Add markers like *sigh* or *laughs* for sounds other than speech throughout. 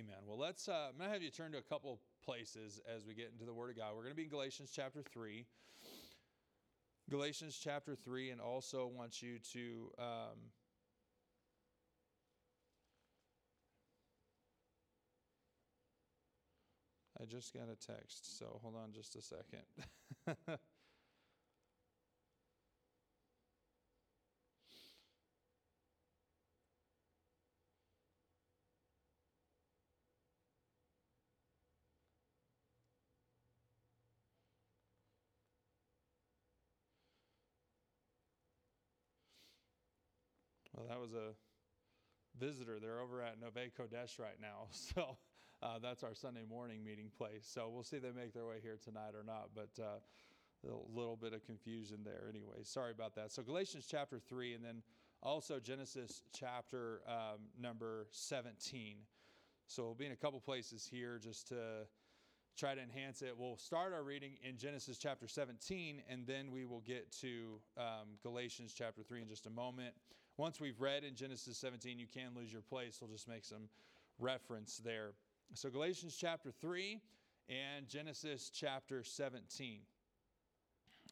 Amen. Well, let's. Uh, I'm to have you turn to a couple places as we get into the Word of God. We're to be in Galatians chapter three. Galatians chapter three, and also want you to. Um, I just got a text, so hold on just a second. *laughs* was a visitor. They're over at Nove Kodesh right now. *laughs* So uh, that's our Sunday morning meeting place. So we'll see if they make their way here tonight or not. But uh, a little bit of confusion there anyway. Sorry about that. So Galatians chapter 3 and then also Genesis chapter um, number 17. So we'll be in a couple places here just to try to enhance it. We'll start our reading in Genesis chapter 17, and then we will get to um, Galatians chapter 3 in just a moment. Once we've read in Genesis 17, you can lose your place. We'll just make some reference there. So, Galatians chapter 3 and Genesis chapter 17.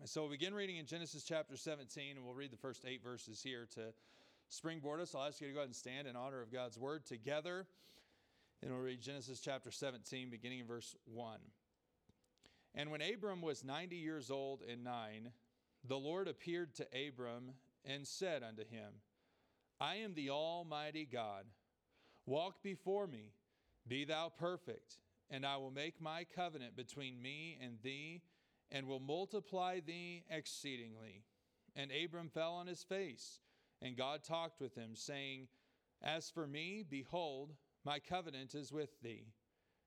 So, we'll begin reading in Genesis chapter 17, and we'll read the first eight verses here to springboard us. I'll ask you to go ahead and stand in honor of God's word together. And we'll read Genesis chapter 17, beginning in verse 1. And when Abram was 90 years old and nine, the Lord appeared to Abram and said unto him, I am the Almighty God. Walk before me, be thou perfect, and I will make my covenant between me and thee, and will multiply thee exceedingly. And Abram fell on his face, and God talked with him, saying, As for me, behold, my covenant is with thee.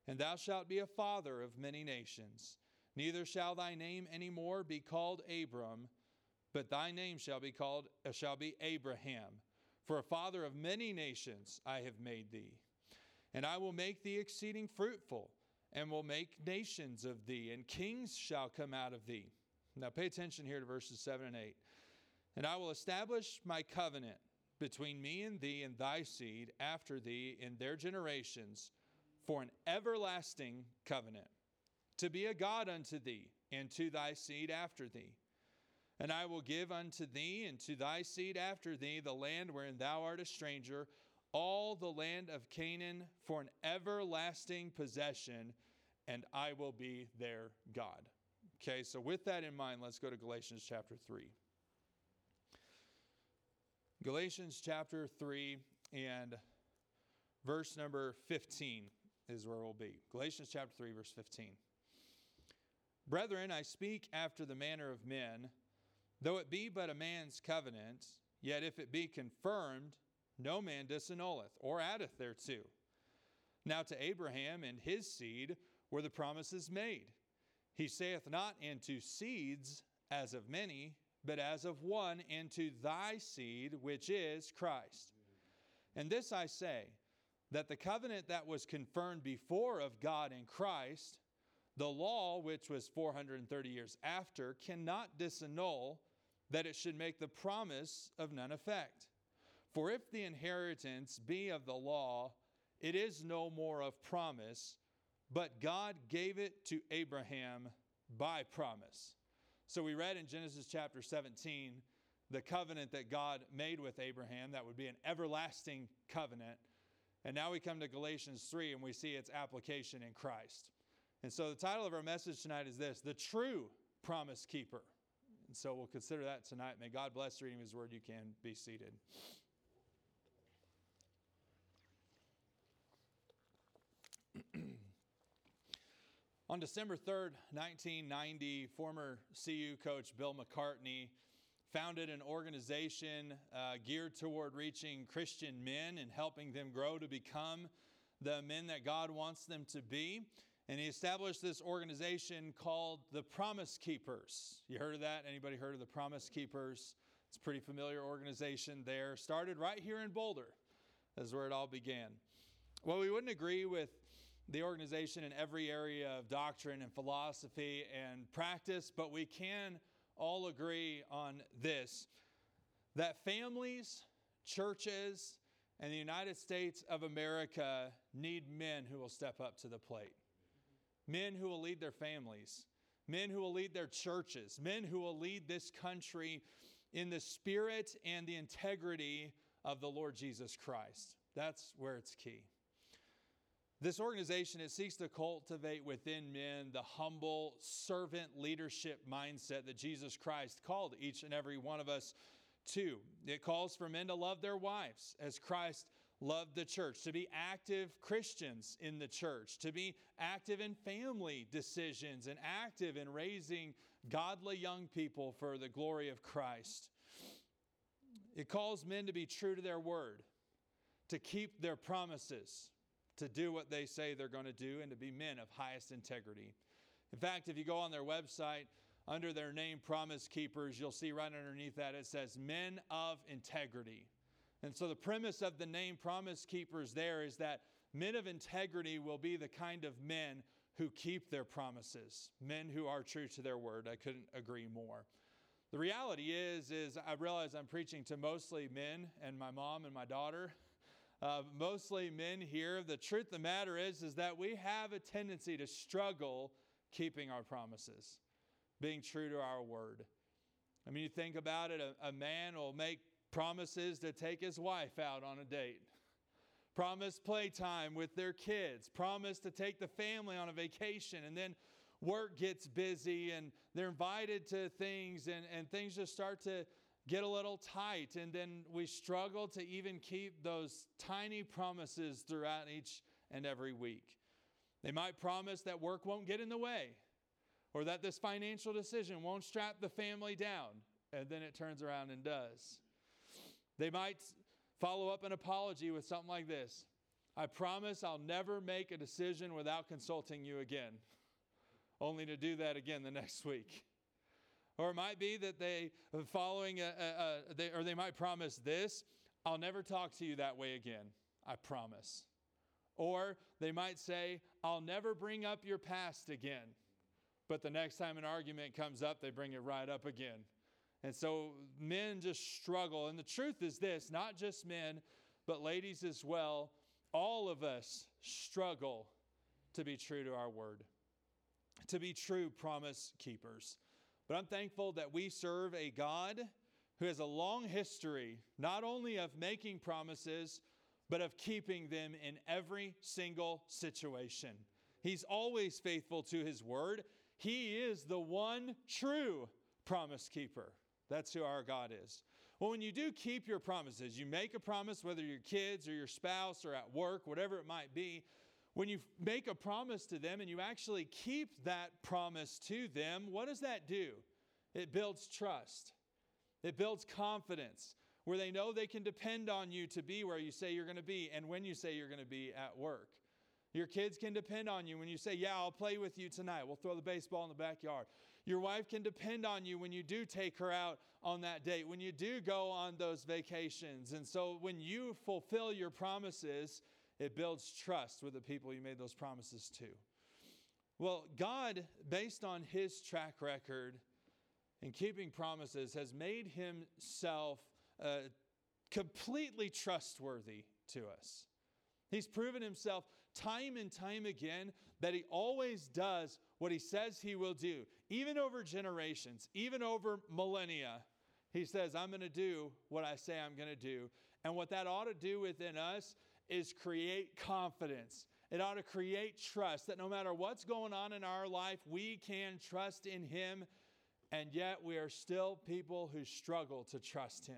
And thou shalt be a father of many nations. Neither shall thy name any more be called Abram, but thy name shall be called uh, shall be Abraham. For a father of many nations I have made thee. And I will make thee exceeding fruitful, and will make nations of thee, and kings shall come out of thee. Now pay attention here to verses 7 and 8. And I will establish my covenant between me and thee and thy seed after thee in their generations for an everlasting covenant, to be a God unto thee and to thy seed after thee. And I will give unto thee and to thy seed after thee the land wherein thou art a stranger, all the land of Canaan for an everlasting possession, and I will be their God. Okay, so with that in mind, let's go to Galatians chapter 3. Galatians chapter 3 and verse number 15 is where we'll be. Galatians chapter 3, verse 15. Brethren, I speak after the manner of men, though it be but a man's covenant, yet if it be confirmed, no man disannulleth or addeth thereto. Now to Abraham and his seed were the promises made. He saith not into seeds as of many, but as of one into thy seed, which is Christ. And this I say, that the covenant that was confirmed before of God in Christ, the law, which was 430 years after, cannot disannul that it should make the promise of none effect. For if the inheritance be of the law, it is no more of promise, but God gave it to Abraham by promise. So we read in Genesis chapter 17 the covenant that God made with Abraham, that would be an everlasting covenant. And now we come to Galatians 3 and we see its application in Christ. And so the title of our message tonight is this The True Promise Keeper. And so we'll consider that tonight. May God bless the reading of His Word. You can be seated. *clears throat* On December 3rd, 1990, former CU coach Bill McCartney founded an organization uh, geared toward reaching Christian men and helping them grow to become the men that God wants them to be. And he established this organization called the Promise Keepers. You heard of that? Anybody heard of the Promise Keepers? It's a pretty familiar organization there. Started right here in Boulder, is where it all began. Well, we wouldn't agree with the organization in every area of doctrine and philosophy and practice, but we can all agree on this that families, churches, And the United States of America need men who will step up to the plate. Men who will lead their families, men who will lead their churches, men who will lead this country in the spirit and the integrity of the Lord Jesus Christ. That's where it's key. This organization, it seeks to cultivate within men the humble servant leadership mindset that Jesus Christ called each and every one of us to. It calls for men to love their wives as Christ loved the church, to be active Christians in the church, to be active in family decisions and active in raising godly young people for the glory of Christ. It calls men to be true to their word, to keep their promises to do what they say they're going to do and to be men of highest integrity. In fact, if you go on their website, under their name Promise Keepers, you'll see right underneath that it says Men of Integrity. And so the premise of the name Promise Keepers there is that men of integrity will be the kind of men who keep their promises, men who are true to their word. I couldn't agree more. The reality is is I realize I'm preaching to mostly men and my mom and my daughter uh, mostly men here. The truth of the matter is, is that we have a tendency to struggle keeping our promises, being true to our word. I mean, you think about it, a, a man will make promises to take his wife out on a date, promise playtime with their kids, promise to take the family on a vacation, and then work gets busy and they're invited to things and, and things just start to get a little tight, and then we struggle to even keep those tiny promises throughout each and every week. They might promise that work won't get in the way, or that this financial decision won't strap the family down, and then it turns around and does. They might follow up an apology with something like this I promise I'll never make a decision without consulting you again, only to do that again the next week. Or it might be that they following a, a, a they, or they might promise this, I'll never talk to you that way again. I promise. Or they might say, I'll never bring up your past again. But the next time an argument comes up, they bring it right up again. And so men just struggle. And the truth is this not just men, but ladies as well. All of us struggle to be true to our word, to be true promise keepers. But I'm thankful that we serve a God who has a long history, not only of making promises, but of keeping them in every single situation. He's always faithful to his word. He is the one true promise keeper. That's who our God is. Well, when you do keep your promises, you make a promise, whether your kids or your spouse or at work, whatever it might be, when you make a promise to them and you actually keep that promise to them, what does that do? It builds trust, it builds confidence where they know they can depend on you to be where you say you're going to be and when you say you're going to be at work. Your kids can depend on you when you say, Yeah, I'll play with you tonight. We'll throw the baseball in the backyard. Your wife can depend on you when you do take her out on that date, when you do go on those vacations. And so when you fulfill your promises, it builds trust with the people you made those promises to. Well, God, based on his track record in keeping promises, has made himself uh, completely trustworthy to us. He's proven himself time and time again that he always does what he says he will do, even over generations, even over millennia. He says, I'm going to do what I say I'm going to do. And what that ought to do within us is create confidence. It ought to create trust that no matter what's going on in our life, we can trust in Him, and yet we are still people who struggle to trust Him.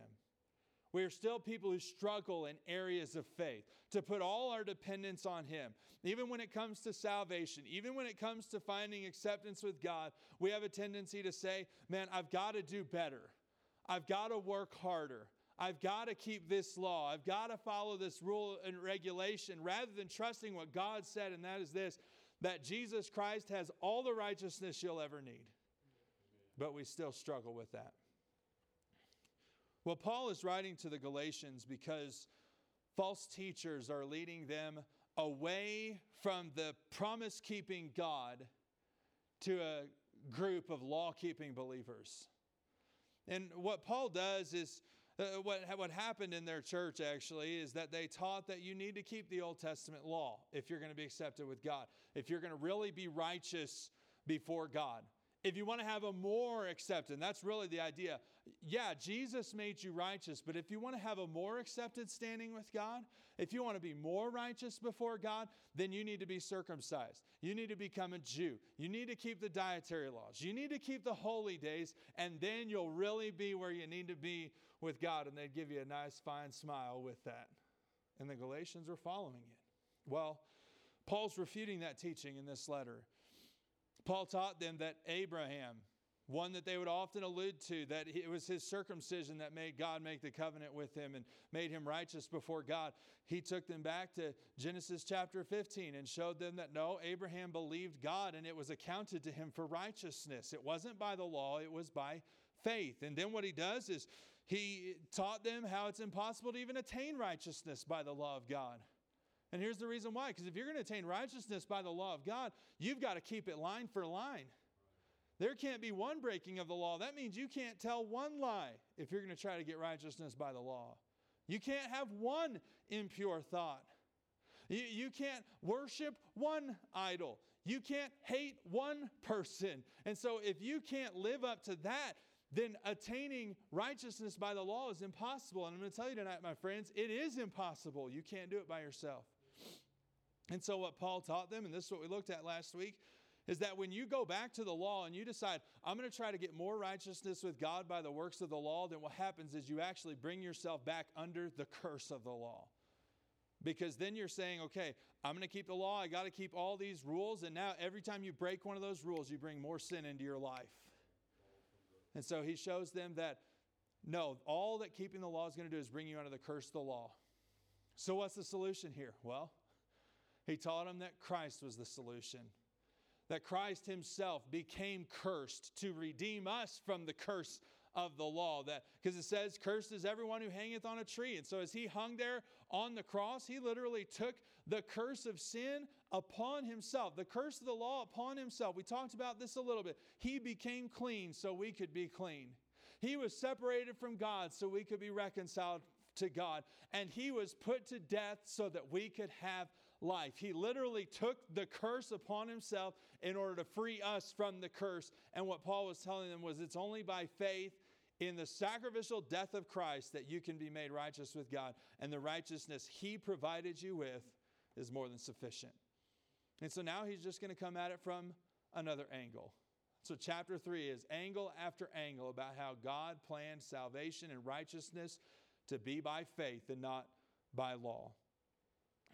We are still people who struggle in areas of faith to put all our dependence on Him. Even when it comes to salvation, even when it comes to finding acceptance with God, we have a tendency to say, Man, I've got to do better. I've got to work harder. I've got to keep this law. I've got to follow this rule and regulation rather than trusting what God said, and that is this that Jesus Christ has all the righteousness you'll ever need. But we still struggle with that. Well, Paul is writing to the Galatians because false teachers are leading them away from the promise keeping God to a group of law keeping believers. And what Paul does is Uh, what, what happened in their church actually is that they taught that you need to keep the Old Testament law if you're going to be accepted with God, if you're going to really be righteous before God. If you want to have a more accepted, that's really the idea. Yeah, Jesus made you righteous, but if you want to have a more accepted standing with God, if you want to be more righteous before God, then you need to be circumcised. You need to become a Jew. You need to keep the dietary laws. You need to keep the holy days, and then you'll really be where you need to be with God. And they'd give you a nice, fine smile with that. And the Galatians were following it. Well, Paul's refuting that teaching in this letter. Paul taught them that Abraham, one that they would often allude to, that it was his circumcision that made God make the covenant with him and made him righteous before God. He took them back to Genesis chapter 15 and showed them that no, Abraham believed God and it was accounted to him for righteousness. It wasn't by the law, it was by faith. And then what he does is he taught them how it's impossible to even attain righteousness by the law of God. And here's the reason why because if you're going to attain righteousness by the law of God, you've got to keep it line for line. There can't be one breaking of the law. That means you can't tell one lie if you're going to try to get righteousness by the law. You can't have one impure thought. You, you can't worship one idol. You can't hate one person. And so, if you can't live up to that, then attaining righteousness by the law is impossible. And I'm going to tell you tonight, my friends, it is impossible. You can't do it by yourself. And so, what Paul taught them, and this is what we looked at last week, is that when you go back to the law and you decide, I'm going to try to get more righteousness with God by the works of the law, then what happens is you actually bring yourself back under the curse of the law. Because then you're saying, okay, I'm going to keep the law, I got to keep all these rules, and now every time you break one of those rules, you bring more sin into your life. And so he shows them that no, all that keeping the law is going to do is bring you under the curse of the law. So, what's the solution here? Well, he taught them that Christ was the solution, that Christ himself became cursed to redeem us from the curse of the law. That because it says, Cursed is everyone who hangeth on a tree. And so as he hung there on the cross, he literally took the curse of sin upon himself, the curse of the law upon himself. We talked about this a little bit. He became clean so we could be clean. He was separated from God so we could be reconciled to God. And he was put to death so that we could have life. He literally took the curse upon himself in order to free us from the curse. And what Paul was telling them was it's only by faith in the sacrificial death of Christ that you can be made righteous with God. And the righteousness he provided you with is more than sufficient. And so now he's just going to come at it from another angle. So, chapter three is angle after angle about how God planned salvation and righteousness to be by faith and not by law.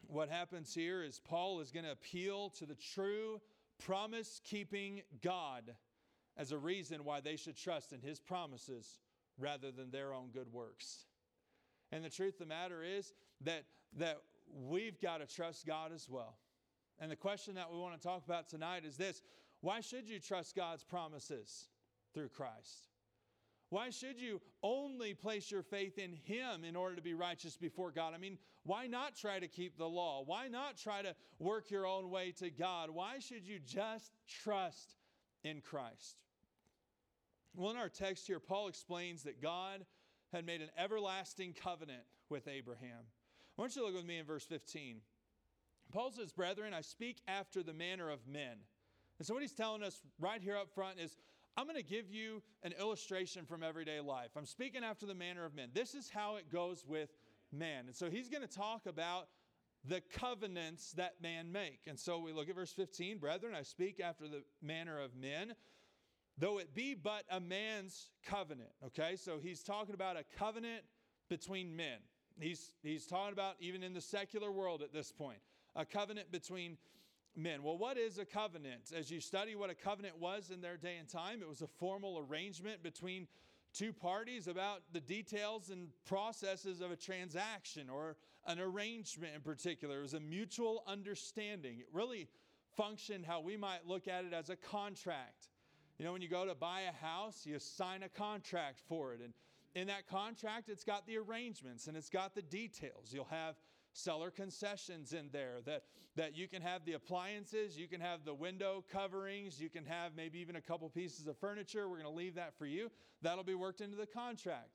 What happens here is Paul is going to appeal to the true promise keeping God as a reason why they should trust in his promises rather than their own good works. And the truth of the matter is that, that we've got to trust God as well. And the question that we want to talk about tonight is this why should you trust God's promises through Christ? Why should you only place your faith in Him in order to be righteous before God? I mean, why not try to keep the law? Why not try to work your own way to God? Why should you just trust in Christ? Well, in our text here, Paul explains that God had made an everlasting covenant with Abraham. I want you look with me in verse 15. Paul says, Brethren, I speak after the manner of men. And so, what he's telling us right here up front is, I'm going to give you an illustration from everyday life. I'm speaking after the manner of men. This is how it goes with man. And so, he's going to talk about the covenants that man make. And so, we look at verse 15 Brethren, I speak after the manner of men though it be but a man's covenant. Okay, so he's talking about a covenant between men. He's, he's talking about even in the secular world at this point, a covenant between men. Well, what is a covenant? As you study what a covenant was in their day and time, it was a formal arrangement between two parties about the details and processes of a transaction or an arrangement in particular. It was a mutual understanding. It really functioned how we might look at it as a contract. You know, when you go to buy a house, you sign a contract for it. And in that contract, it's got the arrangements and it's got the details. You'll have seller concessions in there that, that you can have the appliances, you can have the window coverings, you can have maybe even a couple pieces of furniture. We're going to leave that for you. That'll be worked into the contract.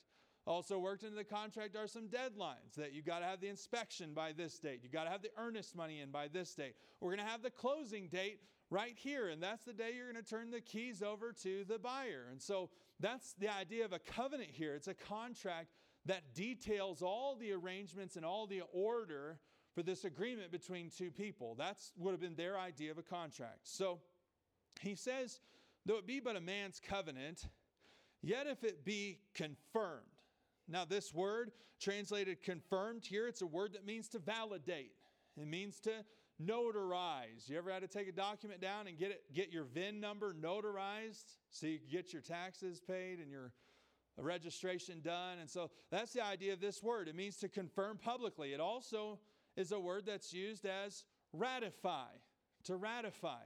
Also, worked into the contract are some deadlines that you got to have the inspection by this date. You got to have the earnest money in by this date. We're going to have the closing date right here, and that's the day you're going to turn the keys over to the buyer. And so that's the idea of a covenant here. It's a contract that details all the arrangements and all the order for this agreement between two people. That's would have been their idea of a contract. So he says, though it be but a man's covenant, yet if it be confirmed. Now, this word translated confirmed here, it's a word that means to validate. It means to notarize. You ever had to take a document down and get it, get your VIN number notarized so you get your taxes paid and your registration done? And so that's the idea of this word. It means to confirm publicly. It also is a word that's used as ratify, to ratify.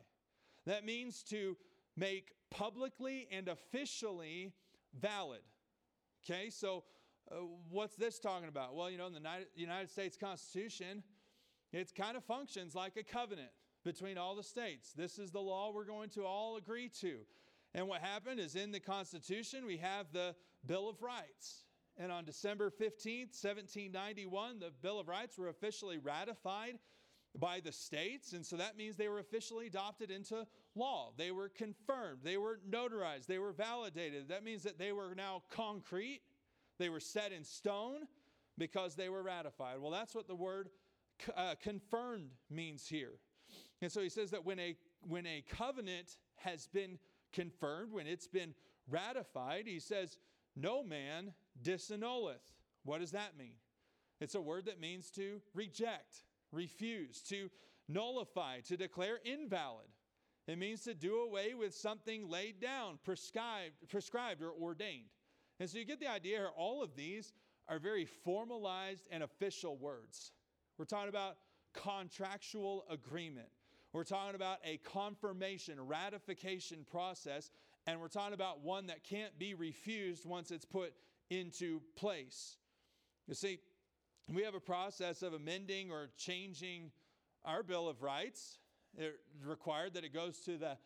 That means to make publicly and officially valid. Okay, so uh, what's this talking about? Well, you know, in the United States Constitution, it kind of functions like a covenant between all the states. This is the law we're going to all agree to. And what happened is in the Constitution, we have the Bill of Rights. And on December 15th, 1791, the Bill of Rights were officially ratified by the states. And so that means they were officially adopted into law. They were confirmed, they were notarized, they were validated. That means that they were now concrete, they were set in stone because they were ratified. Well, that's what the word uh, confirmed means here. And so he says that when a when a covenant has been confirmed, when it's been ratified, he says, "No man disannulleth." What does that mean? It's a word that means to reject, refuse, to nullify, to declare invalid. It means to do away with something laid down, prescribed, prescribed or ordained. And so you get the idea here, all of these are very formalized and official words. We're talking about contractual agreement. We're talking about a confirmation, ratification process, and we're talking about one that can't be refused once it's put into place. You see, we have a process of amending or changing our Bill of Rights. It required that it goes to the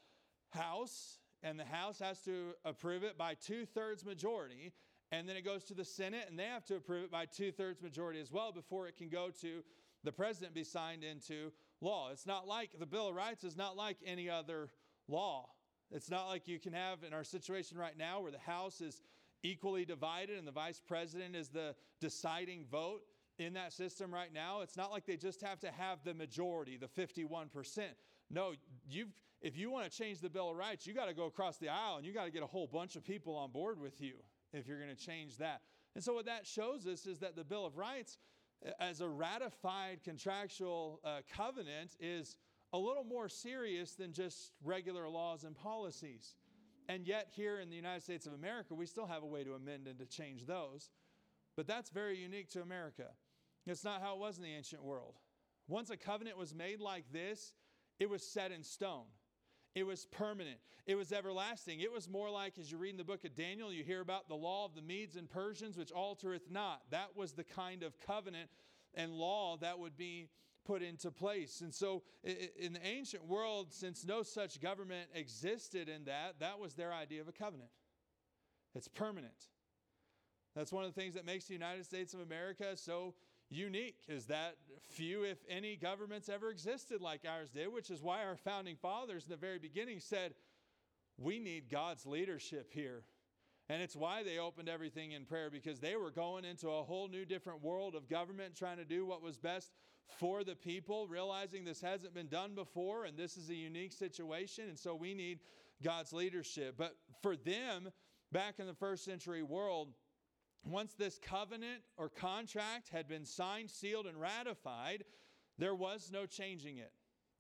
House, and the House has to approve it by two thirds majority. And then it goes to the Senate, and they have to approve it by two thirds majority as well before it can go to the president be signed into law. It's not like the Bill of Rights is not like any other law. It's not like you can have in our situation right now where the House is equally divided and the vice president is the deciding vote in that system right now. It's not like they just have to have the majority, the 51%. No, you've if you want to change the Bill of Rights, you got to go across the aisle and you got to get a whole bunch of people on board with you if you're going to change that. And so what that shows us is that the Bill of Rights as a ratified contractual uh, covenant is a little more serious than just regular laws and policies. And yet, here in the United States of America, we still have a way to amend and to change those. But that's very unique to America. It's not how it was in the ancient world. Once a covenant was made like this, it was set in stone. It was permanent. It was everlasting. It was more like, as you read in the book of Daniel, you hear about the law of the Medes and Persians, which altereth not. That was the kind of covenant and law that would be put into place. And so, in the ancient world, since no such government existed in that, that was their idea of a covenant. It's permanent. That's one of the things that makes the United States of America so unique is that few, if any, governments ever existed like ours did, which is why our founding fathers in the very beginning said, We need God's leadership here. And it's why they opened everything in prayer because they were going into a whole new different world of government, trying to do what was best for the people, realizing this hasn't been done before and this is a unique situation. And so we need God's leadership. But for them, back in the first century world, once this covenant or contract had been signed, sealed, and ratified, there was no changing it.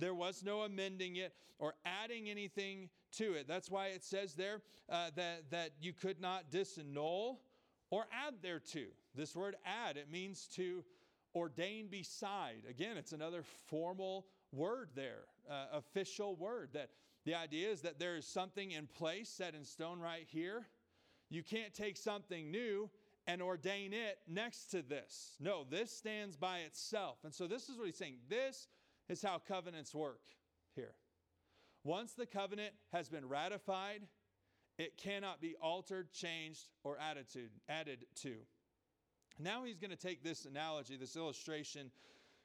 There was no amending it or adding anything to it. That's why it says there uh, that, that you could not disannul or add thereto. This word add, it means to ordain beside. Again, it's another formal word there, uh, official word. That the idea is that there is something in place set in stone right here. You can't take something new and ordain it next to this. No, this stands by itself. And so this is what he's saying. This is how covenants work here. Once the covenant has been ratified, it cannot be altered, changed, or attitude, added to. Now he's going to take this analogy, this illustration,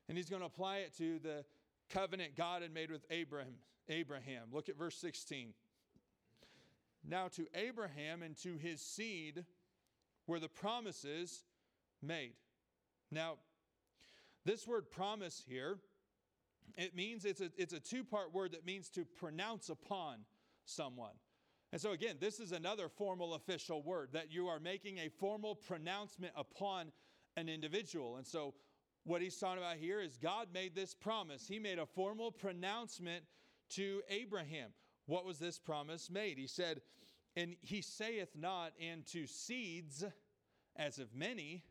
and he's going to apply it to the covenant God had made with Abraham. Abraham. Look at verse 16. Now to Abraham and to his seed were the promises made. Now, this word promise here, it means it's a, it's a two part word that means to pronounce upon someone. And so, again, this is another formal official word that you are making a formal pronouncement upon an individual. And so, what he's talking about here is God made this promise. He made a formal pronouncement to Abraham. What was this promise made? He said, And he saith not, and to seeds as of many,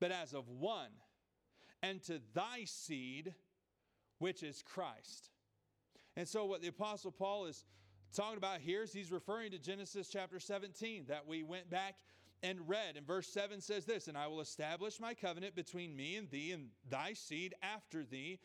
but as of one, and to thy seed, which is Christ. And so, what the Apostle Paul is talking about here is he's referring to Genesis chapter 17 that we went back and read. And verse 7 says this And I will establish my covenant between me and thee and thy seed after thee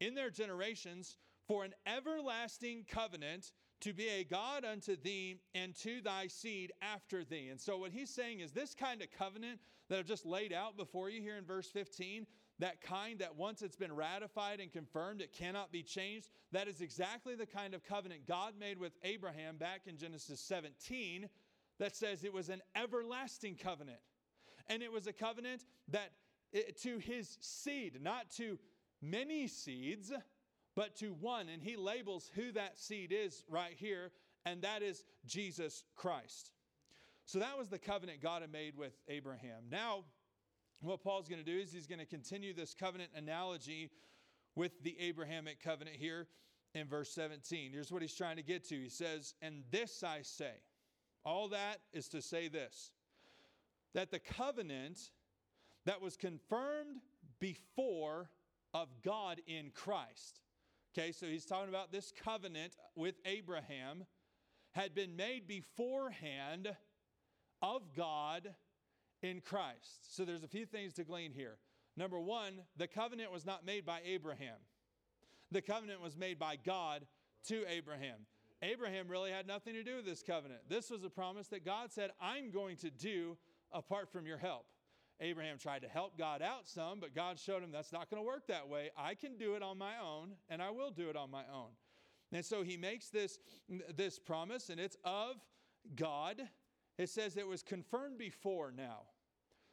in their generations for an everlasting covenant to be a God unto thee and to thy seed after thee. And so, what he's saying is this kind of covenant that I've just laid out before you here in verse 15, that kind that once it's been ratified and confirmed, it cannot be changed. That is exactly the kind of covenant God made with Abraham back in Genesis 17 that says it was an everlasting covenant. And it was a covenant that it, to his seed, not to many seeds, but to one. And he labels who that seed is right here, and that is Jesus Christ. So that was the covenant God had made with Abraham. Now, what Paul's going to do is he's going to continue this covenant analogy with the Abrahamic covenant here in verse 17. Here's what he's trying to get to. He says, And this I say. All that is to say this that the covenant that was confirmed before of God in Christ. Okay, so he's talking about this covenant with Abraham had been made beforehand of God in Christ. So there's a few things to glean here. Number one, the covenant was not made by Abraham, the covenant was made by God to Abraham. Abraham really had nothing to do with this covenant. This was a promise that God said, I'm going to do apart from your help. Abraham tried to help God out some, but God showed him that's not going to work that way. I can do it on my own, and I will do it on my own. And so he makes this, this promise, and it's of God. It says it was confirmed before now.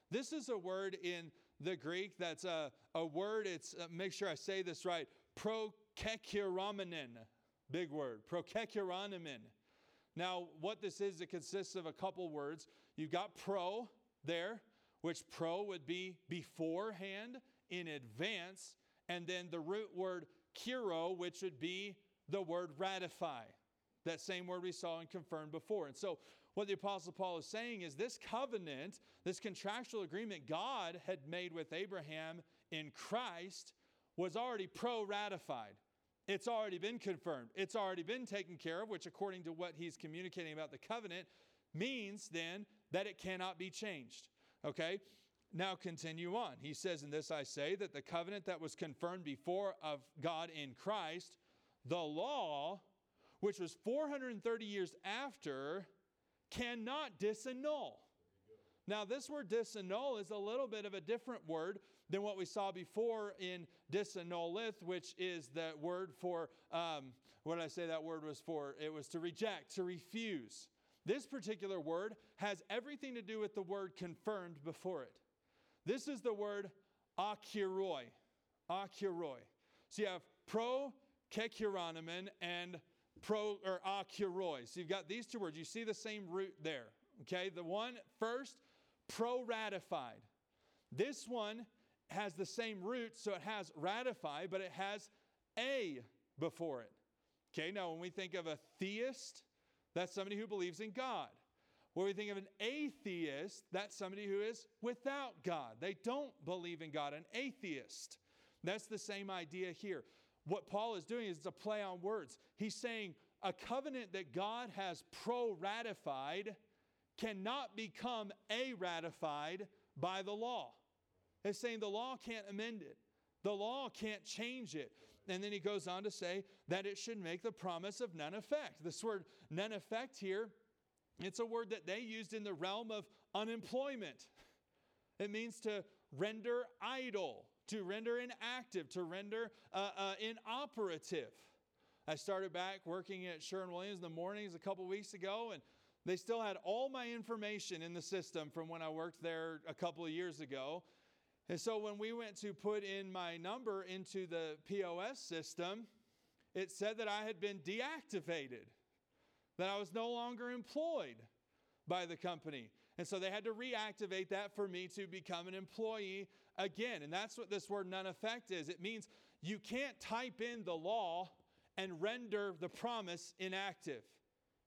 This is a word in the Greek that's a, a word, it's, uh, make sure I say this right, prokekiramanen. Big word, prokekiranomen. Now, what this is, it consists of a couple words. You've got pro there, which pro would be beforehand, in advance, and then the root word kiro, which would be the word ratify. That same word we saw and confirmed before. And so, what the Apostle Paul is saying is this covenant, this contractual agreement God had made with Abraham in Christ was already pro ratified. It's already been confirmed. It's already been taken care of, which, according to what he's communicating about the covenant, means then that it cannot be changed. Okay? Now continue on. He says, In this I say that the covenant that was confirmed before of God in Christ, the law, which was 430 years after, cannot disannul. Now, this word disannul is a little bit of a different word than what we saw before in disannulleth, which is the word for, um, what did I say that word was for? It was to reject, to refuse. This particular word has everything to do with the word confirmed before it. This is the word akiroi. Akiroi. So you have pro kekiranomen and pro or akiroi. So you've got these two words. You see the same root there. Okay, the one first, pro ratified. This one has the same root, so it has ratify, but it has a before it. Okay, now when we think of a theist, that's somebody who believes in God. When we think of an atheist, that's somebody who is without God. They don't believe in God, an atheist. That's the same idea here. What Paul is doing is a play on words. He's saying a covenant that God has pro ratified cannot become a ratified by the law. It's saying the law can't amend it, the law can't change it. And then he goes on to say that it should make the promise of none effect. This word none effect here, it's a word that they used in the realm of unemployment. It means to render idle, to render inactive, to render uh, uh, inoperative. I started back working at Sherwin Williams in the mornings a couple weeks ago, and they still had all my information in the system from when I worked there a couple of years ago. And so when we went to put in my number into the POS system, it said that I had been deactivated, that I was no longer employed by the company. And so they had to reactivate that for me to become an employee again. And that's what this word none effect is. It means you can't type in the law and render the promise inactive.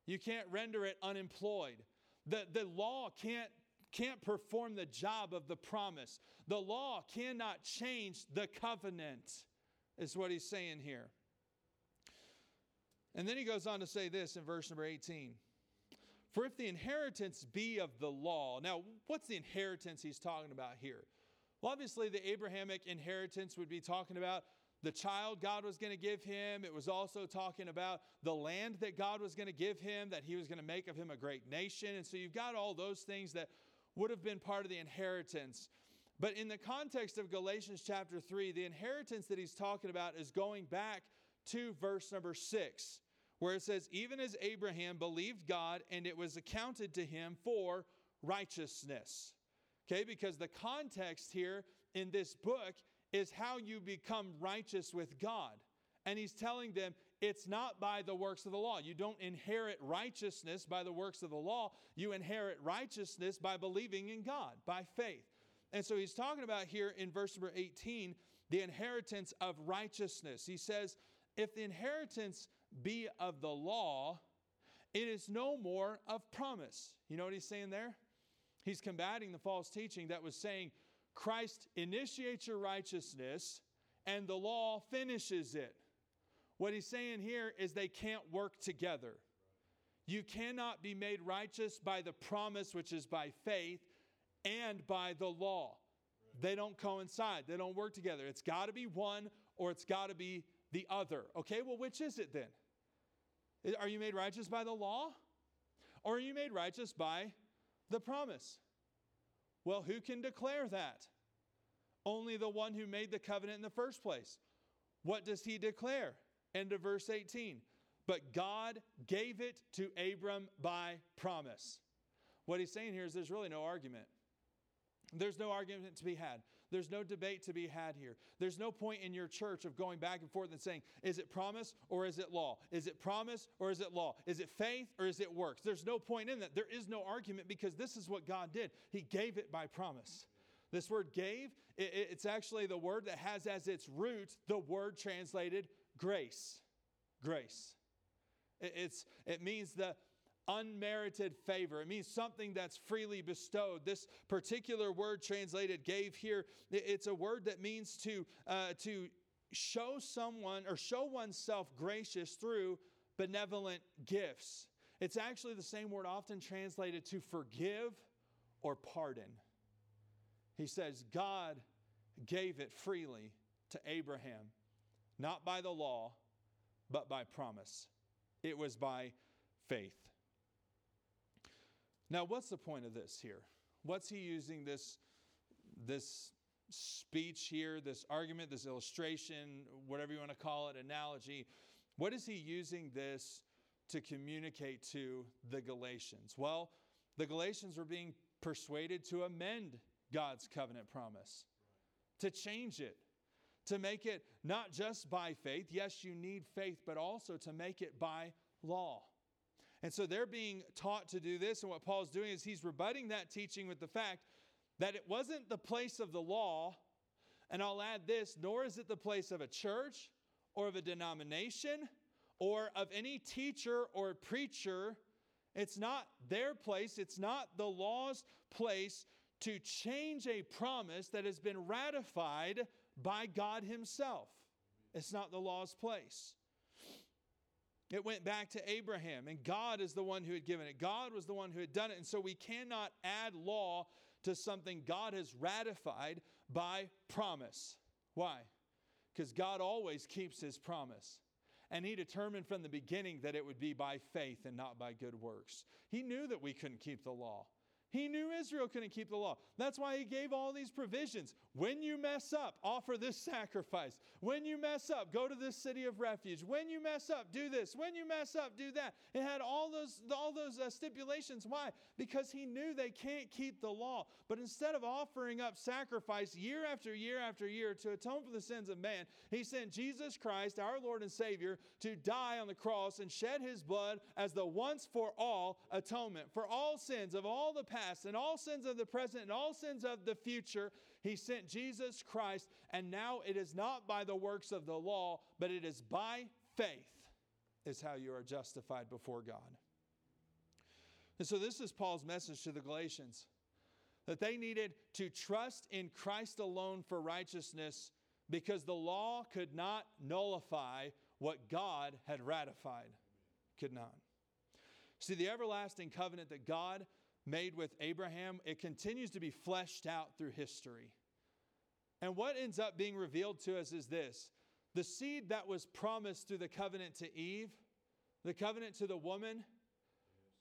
You can't render it unemployed. The, the law can't, can't perform the job of the promise. The law cannot change the covenant, is what he's saying here. And then he goes on to say this in verse number 18. For if the inheritance be of the law, now what's the inheritance he's talking about here? Well, obviously, the Abrahamic inheritance would be talking about the child God was going to give him. It was also talking about the land that God was going to give him, that he was going to make of him a great nation. And so you've got all those things that would have been part of the inheritance. But in the context of Galatians chapter 3, the inheritance that he's talking about is going back to verse number 6, where it says, Even as Abraham believed God, and it was accounted to him for righteousness. Okay, because the context here in this book is how you become righteous with God. And he's telling them it's not by the works of the law. You don't inherit righteousness by the works of the law. You inherit righteousness by believing in God, by faith. And so he's talking about here in verse number 18 the inheritance of righteousness. He says, If the inheritance be of the law, it is no more of promise. You know what he's saying there? He's combating the false teaching that was saying Christ initiates your righteousness and the law finishes it. What he's saying here is they can't work together. You cannot be made righteous by the promise, which is by faith, and by the law. They don't coincide, they don't work together. It's got to be one or it's got to be the other. Okay, well, which is it then? Are you made righteous by the law? Or are you made righteous by the promise? Well, who can declare that? Only the one who made the covenant in the first place. What does he declare? End of verse 18. But God gave it to Abram by promise. What he's saying here is there's really no argument. There's no argument to be had. There's no debate to be had here. There's no point in your church of going back and forth and saying, is it promise or is it law? Is it promise or is it law? Is it faith or is it works? There's no point in that. There is no argument because this is what God did. He gave it by promise. This word gave, it's actually the word that has as its root the word translated grace. Grace. It's, it means the, unmerited favor. It means something that's freely bestowed. This particular word translated gave here, it's a word that means to, uh, to show someone or show oneself gracious through benevolent gifts. It's actually the same word often translated to forgive or pardon. He says, God gave it freely to Abraham, not by the law, but by promise. It was by faith. Now, what's the point of this here? What's he using this, this speech here, this argument, this illustration, whatever you want to call it, analogy? What is he using this to communicate to the Galatians? Well, the Galatians were being persuaded to amend God's covenant promise, to change it, to make it not just by faith. Yes, you need faith, but also to make it by law. And so they're being taught to do this. And what Paul's doing is he's rebutting that teaching with the fact that it wasn't the place of the law. And I'll add this nor is it the place of a church or of a denomination or of any teacher or preacher. It's not their place, it's not the law's place to change a promise that has been ratified by God Himself. It's not the law's place. It went back to Abraham, and God is the one who had given it. God was the one who had done it. And so we cannot add law to something God has ratified by promise. Why? Because God always keeps his promise. And he determined from the beginning that it would be by faith and not by good works. He knew that we couldn't keep the law. He knew Israel couldn't keep the law. That's why he gave all these provisions. When you mess up, offer this sacrifice. When you mess up, go to this city of refuge. When you mess up, do this. When you mess up, do that. It had all those all those uh, stipulations. Why? Because he knew they can't keep the law. But instead of offering up sacrifice year after year after year to atone for the sins of man, he sent Jesus Christ, our Lord and Savior, to die on the cross and shed his blood as the once for all atonement for all sins of all the past past and all sins of the present and all sins of the future. He sent Jesus Christ, and now it is not by the works of the law, but it is by faith, is how you are justified before God. And so, this is Paul's message to the Galatians that they needed to trust in Christ alone for righteousness because the law could not nullify what God had ratified. Could not. See, the everlasting covenant that God made with Abraham, it continues to be fleshed out through history. And what ends up being revealed to us is this the seed that was promised through the covenant to Eve, the covenant to the woman,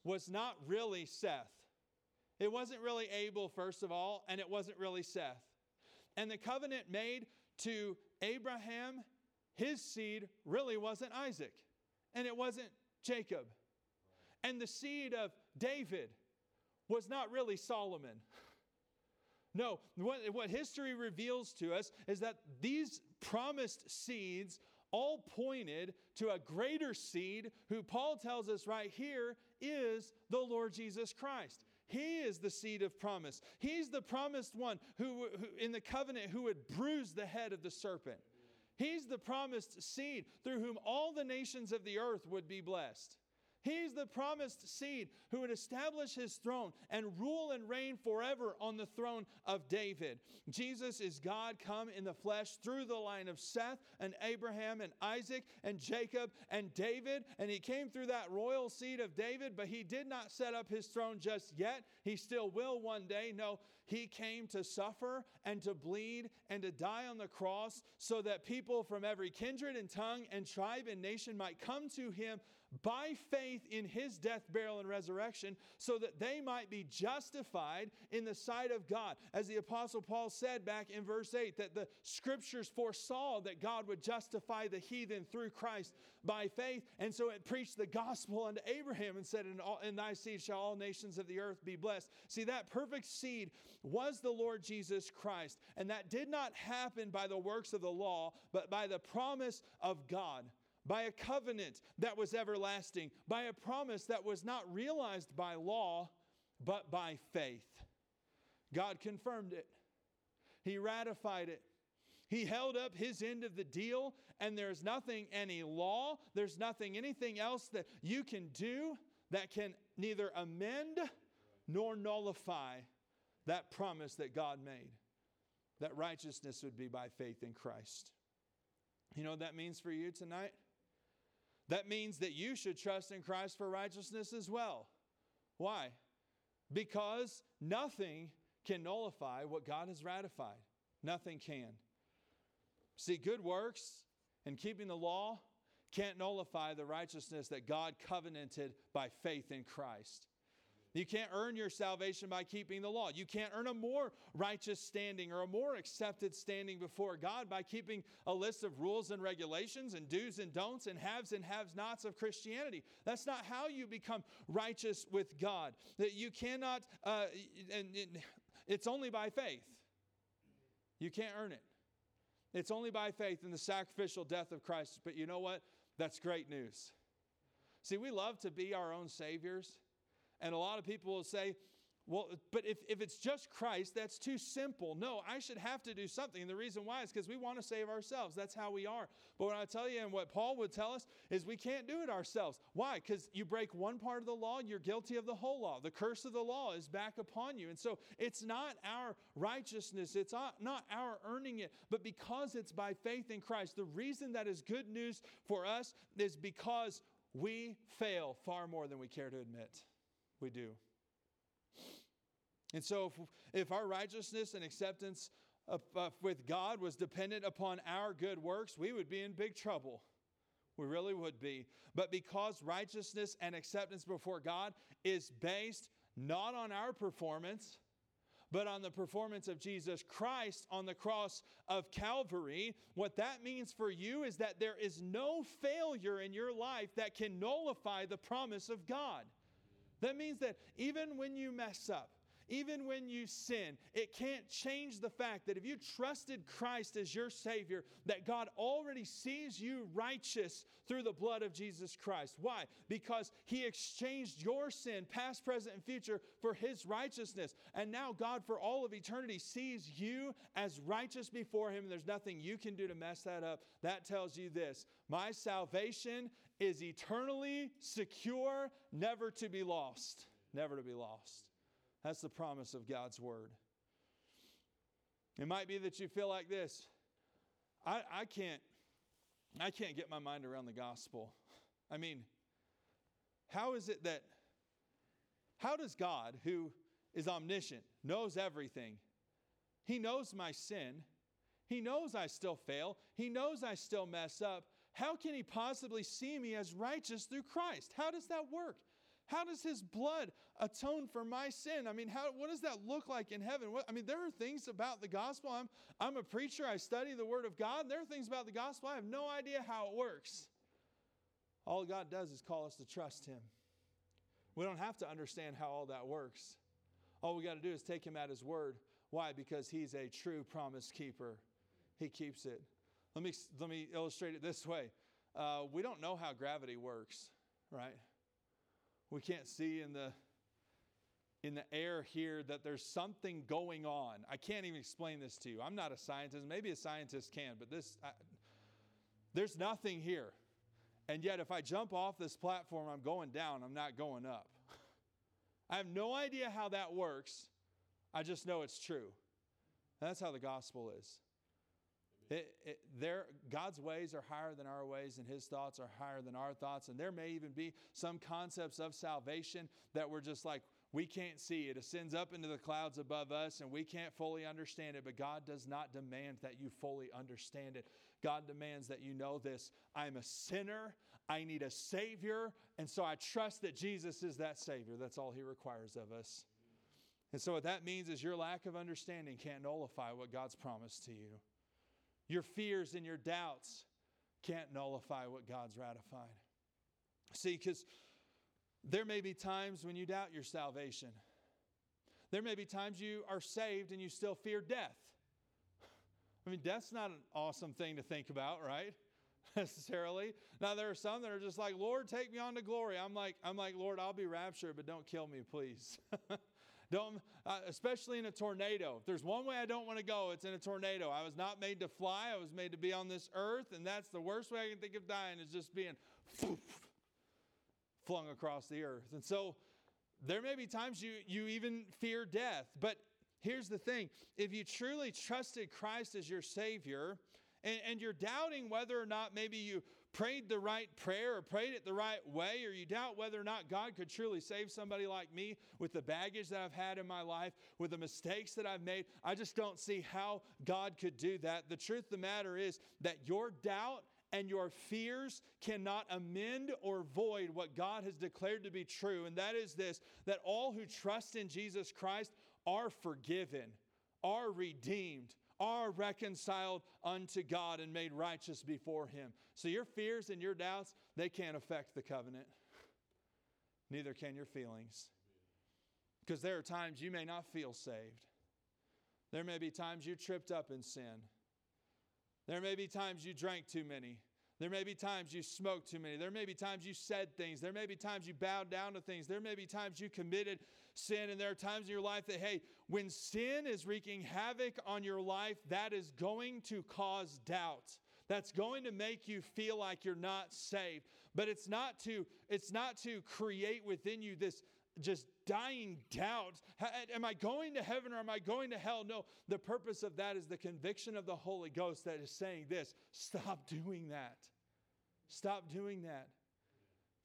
was not really Seth. It wasn't really Abel, first of all, and it wasn't really Seth. And the covenant made to Abraham, his seed, really wasn't Isaac, and it wasn't Jacob. And the seed of David was not really Solomon. No, what, what history reveals to us is that these promised seeds all pointed to a greater seed who Paul tells us right here is the Lord Jesus Christ. He is the seed of promise. He's the promised one who, who, in the covenant who would bruise the head of the serpent. He's the promised seed through whom all the nations of the earth would be blessed. He's the promised seed who would establish his throne and rule and reign forever on the throne of David. Jesus is God come in the flesh through the line of Seth and Abraham and Isaac and Jacob and David. And he came through that royal seed of David, but he did not set up his throne just yet. He still will one day. No, he came to suffer and to bleed and to die on the cross so that people from every kindred and tongue and tribe and nation might come to him by faith in his death, burial, and resurrection, so that they might be justified in the sight of God. As the Apostle Paul said back in verse 8, that the scriptures foresaw that God would justify the heathen through Christ by faith. And so it preached the gospel unto Abraham and said, In, all, in thy seed shall all nations of the earth be blessed. See, that perfect seed was the Lord Jesus Christ. And that did not happen by the works of the law, but by the promise of God by a covenant that was everlasting, by a promise that was not realized by law, but by faith. God confirmed it, He ratified it. He held up his end of the deal, and there's nothing, any law, there's nothing, anything else that you can do that can neither amend nor nullify that promise that God made that righteousness would be by faith in Christ. You know what that means for you tonight? That means that you should trust in Christ for righteousness as well. Why? Because nothing can nullify what God has ratified. Nothing can. See, good works and keeping the law can't nullify the righteousness that God covenanted by faith in Christ. You can't earn your salvation by keeping the law. You can't earn a more righteous standing or a more accepted standing before God by keeping a list of rules and regulations and do's and don'ts and haves and haves nots of Christianity. That's not how you become righteous with God. That you cannot, uh, and it's only by faith. You can't earn it. It's only by faith in the sacrificial death of Christ. But you know what? That's great news. See, we love to be our own saviors. And a lot of people will say, well, but if, if it's just Christ, that's too simple. No, I should have to do something. And the reason why is because we want to save ourselves. That's how we are. But what I tell you, and what Paul would tell us, is we can't do it ourselves. Why? Because you break one part of the law, you're guilty of the whole law. The curse of the law is back upon you. And so it's not our righteousness, it's not our earning it, but because it's by faith in Christ. The reason that is good news for us is because we fail far more than we care to admit we do. And so, if, if our righteousness and acceptance of, with God was dependent upon our good works, we would be in big trouble. We really would be. But because righteousness and acceptance before God is based not on our performance, but on the performance of Jesus Christ on the cross of Calvary. What that means for you is that there is no failure in your life that can nullify the promise of God. That means that even when you mess up, even when you sin, it can't change the fact that if you trusted Christ as your Savior, that God already sees you righteous through the blood of Jesus Christ. Why? Because He exchanged your sin, past, present, and future, for His righteousness. And now God, for all of eternity, sees you as righteous before Him, and there's nothing you can do to mess that up. That tells you this My salvation is eternally secure, never to be lost. Never to be lost. That's the promise of God's word. It might be that you feel like this. I, I can't I can't get my mind around the gospel. I mean, how is it that how does God, who is omniscient, knows everything, He knows my sin, He knows I still fail, He knows I still mess up. How can He possibly see me as righteous through Christ? How does that work? How does his blood atone for my sin? I mean, how, what does that look like in heaven? What, I mean, there are things about the gospel. I'm, I'm a preacher, I study the word of God. There are things about the gospel, I have no idea how it works. All God does is call us to trust him. We don't have to understand how all that works. All we got to do is take him at his word. Why? Because he's a true promise keeper. He keeps it. Let me, let me illustrate it this way. Uh, we don't know how gravity works, right? we can't see in the in the air here that there's something going on. I can't even explain this to you. I'm not a scientist. Maybe a scientist can, but this I, there's nothing here. And yet if I jump off this platform, I'm going down, I'm not going up. I have no idea how that works. I just know it's true. That's how the gospel is. It, it, there, God's ways are higher than our ways, and His thoughts are higher than our thoughts. And there may even be some concepts of salvation that we're just like, we can't see. It ascends up into the clouds above us, and we can't fully understand it. But God does not demand that you fully understand it. God demands that you know this I'm a sinner, I need a Savior, and so I trust that Jesus is that Savior. That's all He requires of us. And so, what that means is your lack of understanding can't nullify what God's promised to you. Your fears and your doubts can't nullify what God's ratified. See, because there may be times when you doubt your salvation. There may be times you are saved and you still fear death. I mean, death's not an awesome thing to think about, right? *laughs* Necessarily. Now there are some that are just like, Lord, take me on to glory. I'm like, I'm like, Lord, I'll be raptured, but don't kill me, please. *laughs* Don't, uh, especially in a tornado. If there's one way I don't want to go, it's in a tornado. I was not made to fly. I was made to be on this earth, and that's the worst way I can think of dying is just being *sniffs* flung across the earth. And so there may be times you, you even fear death. But here's the thing if you truly trusted Christ as your Savior, and, and you're doubting whether or not maybe you prayed the right prayer or prayed it the right way, or you doubt whether or not God could truly save somebody like me with the baggage that I've had in my life, with the mistakes that I've made, I just don't see how God could do that. The truth of the matter is that your doubt and your fears cannot amend or void what God has declared to be true. And that is this that all who trust in Jesus Christ are forgiven, are redeemed, are reconciled unto God and made righteous before Him. So your fears and your doubts, they can't affect the covenant. Neither can your feelings. Because there are times you may not feel saved. There may be times you tripped up in sin. There may be times you drank too many. There may be times you smoked too many. There may be times you said things. There may be times you bowed down to things. There may be times you committed sin. And there are times in your life that, hey, when sin is wreaking havoc on your life, that is going to cause doubt. That's going to make you feel like you're not saved. But it's not to, it's not to create within you this just dying doubt. Am I going to heaven or am I going to hell? No, the purpose of that is the conviction of the Holy Ghost that is saying this stop doing that. Stop doing that.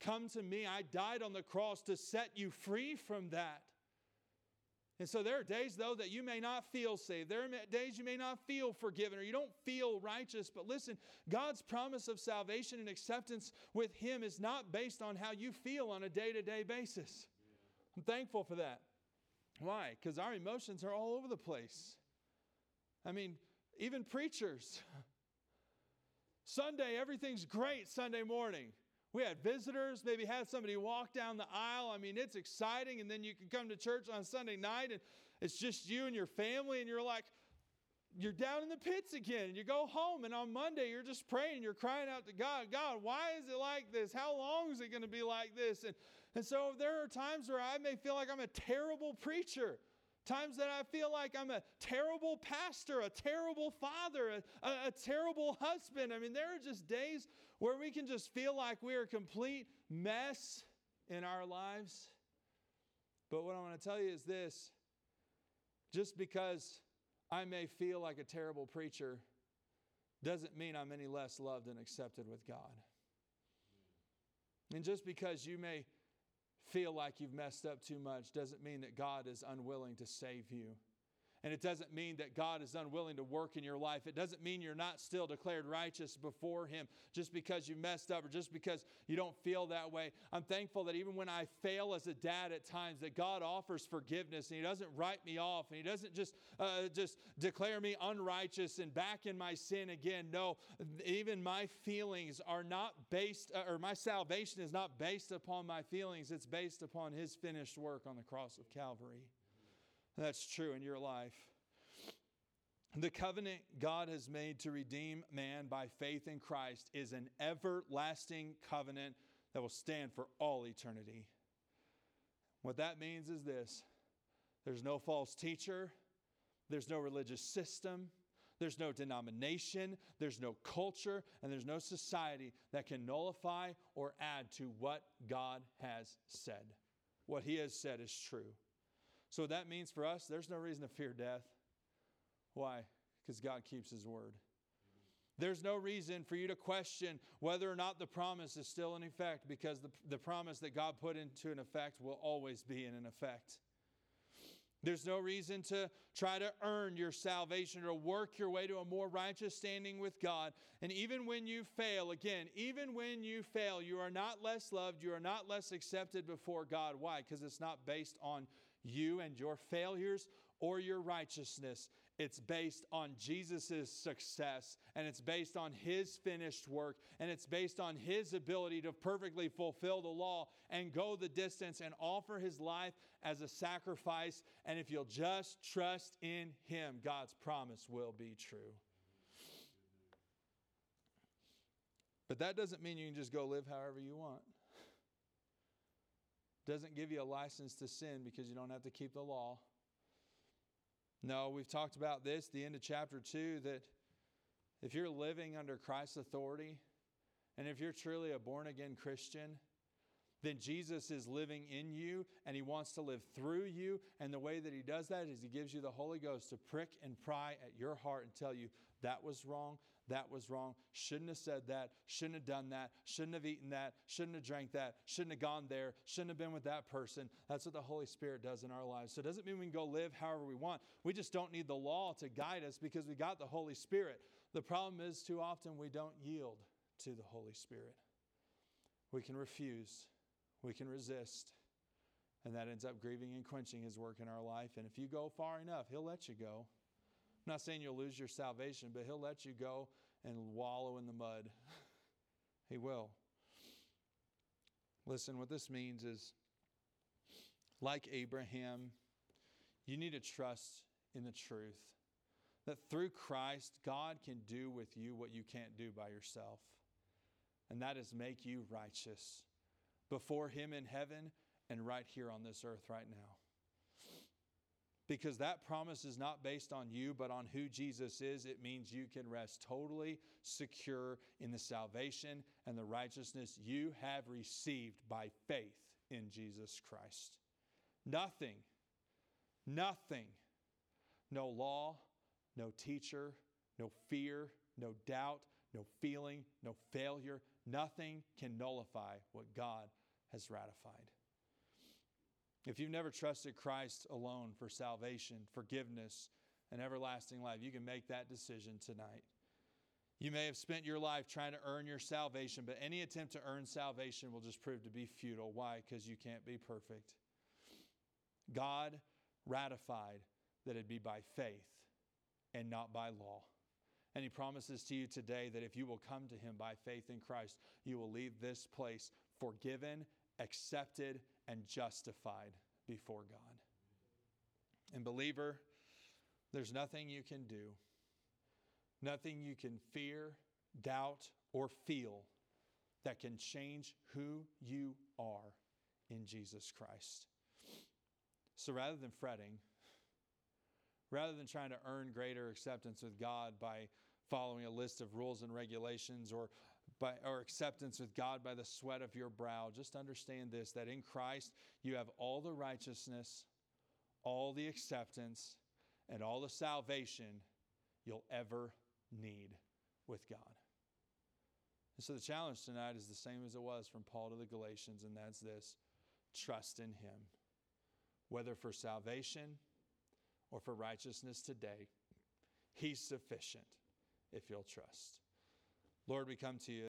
Come to me. I died on the cross to set you free from that. And so there are days, though, that you may not feel saved. There are days you may not feel forgiven or you don't feel righteous. But listen, God's promise of salvation and acceptance with Him is not based on how you feel on a day to day basis. I'm thankful for that. Why? Because our emotions are all over the place. I mean, even preachers. Sunday, everything's great Sunday morning. We had visitors, maybe had somebody walk down the aisle. I mean, it's exciting. And then you can come to church on Sunday night and it's just you and your family, and you're like, you're down in the pits again. And you go home, and on Monday, you're just praying. You're crying out to God, God, why is it like this? How long is it going to be like this? And, and so there are times where I may feel like I'm a terrible preacher. Times that I feel like I'm a terrible pastor, a terrible father, a, a, a, terrible husband. I mean, there are just days where we can just feel like we're a complete mess in our lives. But what I want to tell you is this just because I may feel like a terrible preacher doesn't mean I'm any less loved and accepted with God. And just because you may feel like you've messed up too much doesn't mean that God is unwilling to save you. And it doesn't mean that God is unwilling to work in your life. It doesn't mean you're not still declared righteous before Him just because you messed up or just because you don't feel that way. I'm thankful that even when I fail as a dad at times, that God offers forgiveness and He doesn't write me off and He doesn't just uh, just declare me unrighteous and back in my sin again. No, even my feelings are not based, uh, or my salvation is not based upon my feelings. It's based upon His finished work on the cross of Calvary. That's true in your life. The covenant God has made to redeem man by faith in Christ is an everlasting covenant that will stand for all eternity. What that means is this there's no false teacher, there's no religious system, there's no denomination, there's no culture, and there's no society that can nullify or add to what God has said. What He has said is true. So that means for us, there's no reason to fear death. Why? Because God keeps His word. There's no reason for you to question whether or not the promise is still in effect because the, the promise that God put into an effect will always be in an effect. There's no reason to try to earn your salvation or work your way to a more righteous standing with God. And even when you fail, again, even when you fail, you are not less loved, you are not less accepted before God. Why? Because it's not based on you and your failures or your righteousness. It's based on Jesus' success and it's based on his finished work and it's based on his ability to perfectly fulfill the law and go the distance and offer his life as a sacrifice. And if you'll just trust in him, God's promise will be true. But that doesn't mean you can just go live however you want doesn't give you a license to sin because you don't have to keep the law. No, we've talked about this, the end of chapter 2, that if you're living under Christ's authority, and if you're truly a born again Christian, then Jesus is living in you and he wants to live through you. And the way that he does that is he gives you the Holy Ghost to prick and pry at your heart and tell you that was wrong, that was wrong, shouldn't have said that, shouldn't have done that, shouldn't have eaten that, shouldn't have drank that, shouldn't have gone there, shouldn't have been with that person. That's what the Holy Spirit does in our lives. So it doesn't mean we can go live however we want. We just don't need the law to guide us because we got the Holy Spirit. The problem is too often we don't yield to the Holy Spirit. We can refuse, we can resist, and that ends up grieving and quenching His work in our life. And if you go far enough, He'll let you go. I'm not saying you'll lose your salvation, but He'll let you go and wallow in the mud. *laughs* he will. Listen, what this means is like Abraham, you need to trust in the truth that through Christ, God can do with you what you can't do by yourself. And that is make you righteous before Him in heaven and right here on this earth right now because that promise is not based on you, but on who Jesus is, it means you can rest totally secure in the salvation and the righteousness you have received by faith in Jesus Christ. Nothing, nothing, no law, no teacher, no fear, no doubt, no feeling, no failure, nothing can nullify what God has ratified. If you've never trusted Christ alone for salvation, forgiveness, and everlasting life, you can make that decision tonight. You may have spent your life trying to earn your salvation, but any attempt to earn salvation will just prove to be futile. Why? Because you can't be perfect. God ratified that it'd be by faith and not by law. And he promises to you today that if you will come to him by faith in Christ, you will leave this place forgiven, accepted, and justified before God. And, believer, there's nothing you can do, nothing you can fear, doubt, or feel that can change who you are in Jesus Christ. So rather than fretting, rather than trying to earn greater acceptance with God by following a list of rules and regulations or by, or acceptance with God by the sweat of your brow, just understand this that in Christ you have all the righteousness, all the acceptance, and all the salvation you'll ever need with God. And so the challenge tonight is the same as it was from Paul to the Galatians, and that's this trust in Him. Whether for salvation or for righteousness today, He's sufficient if you'll trust. Lord, we come to you.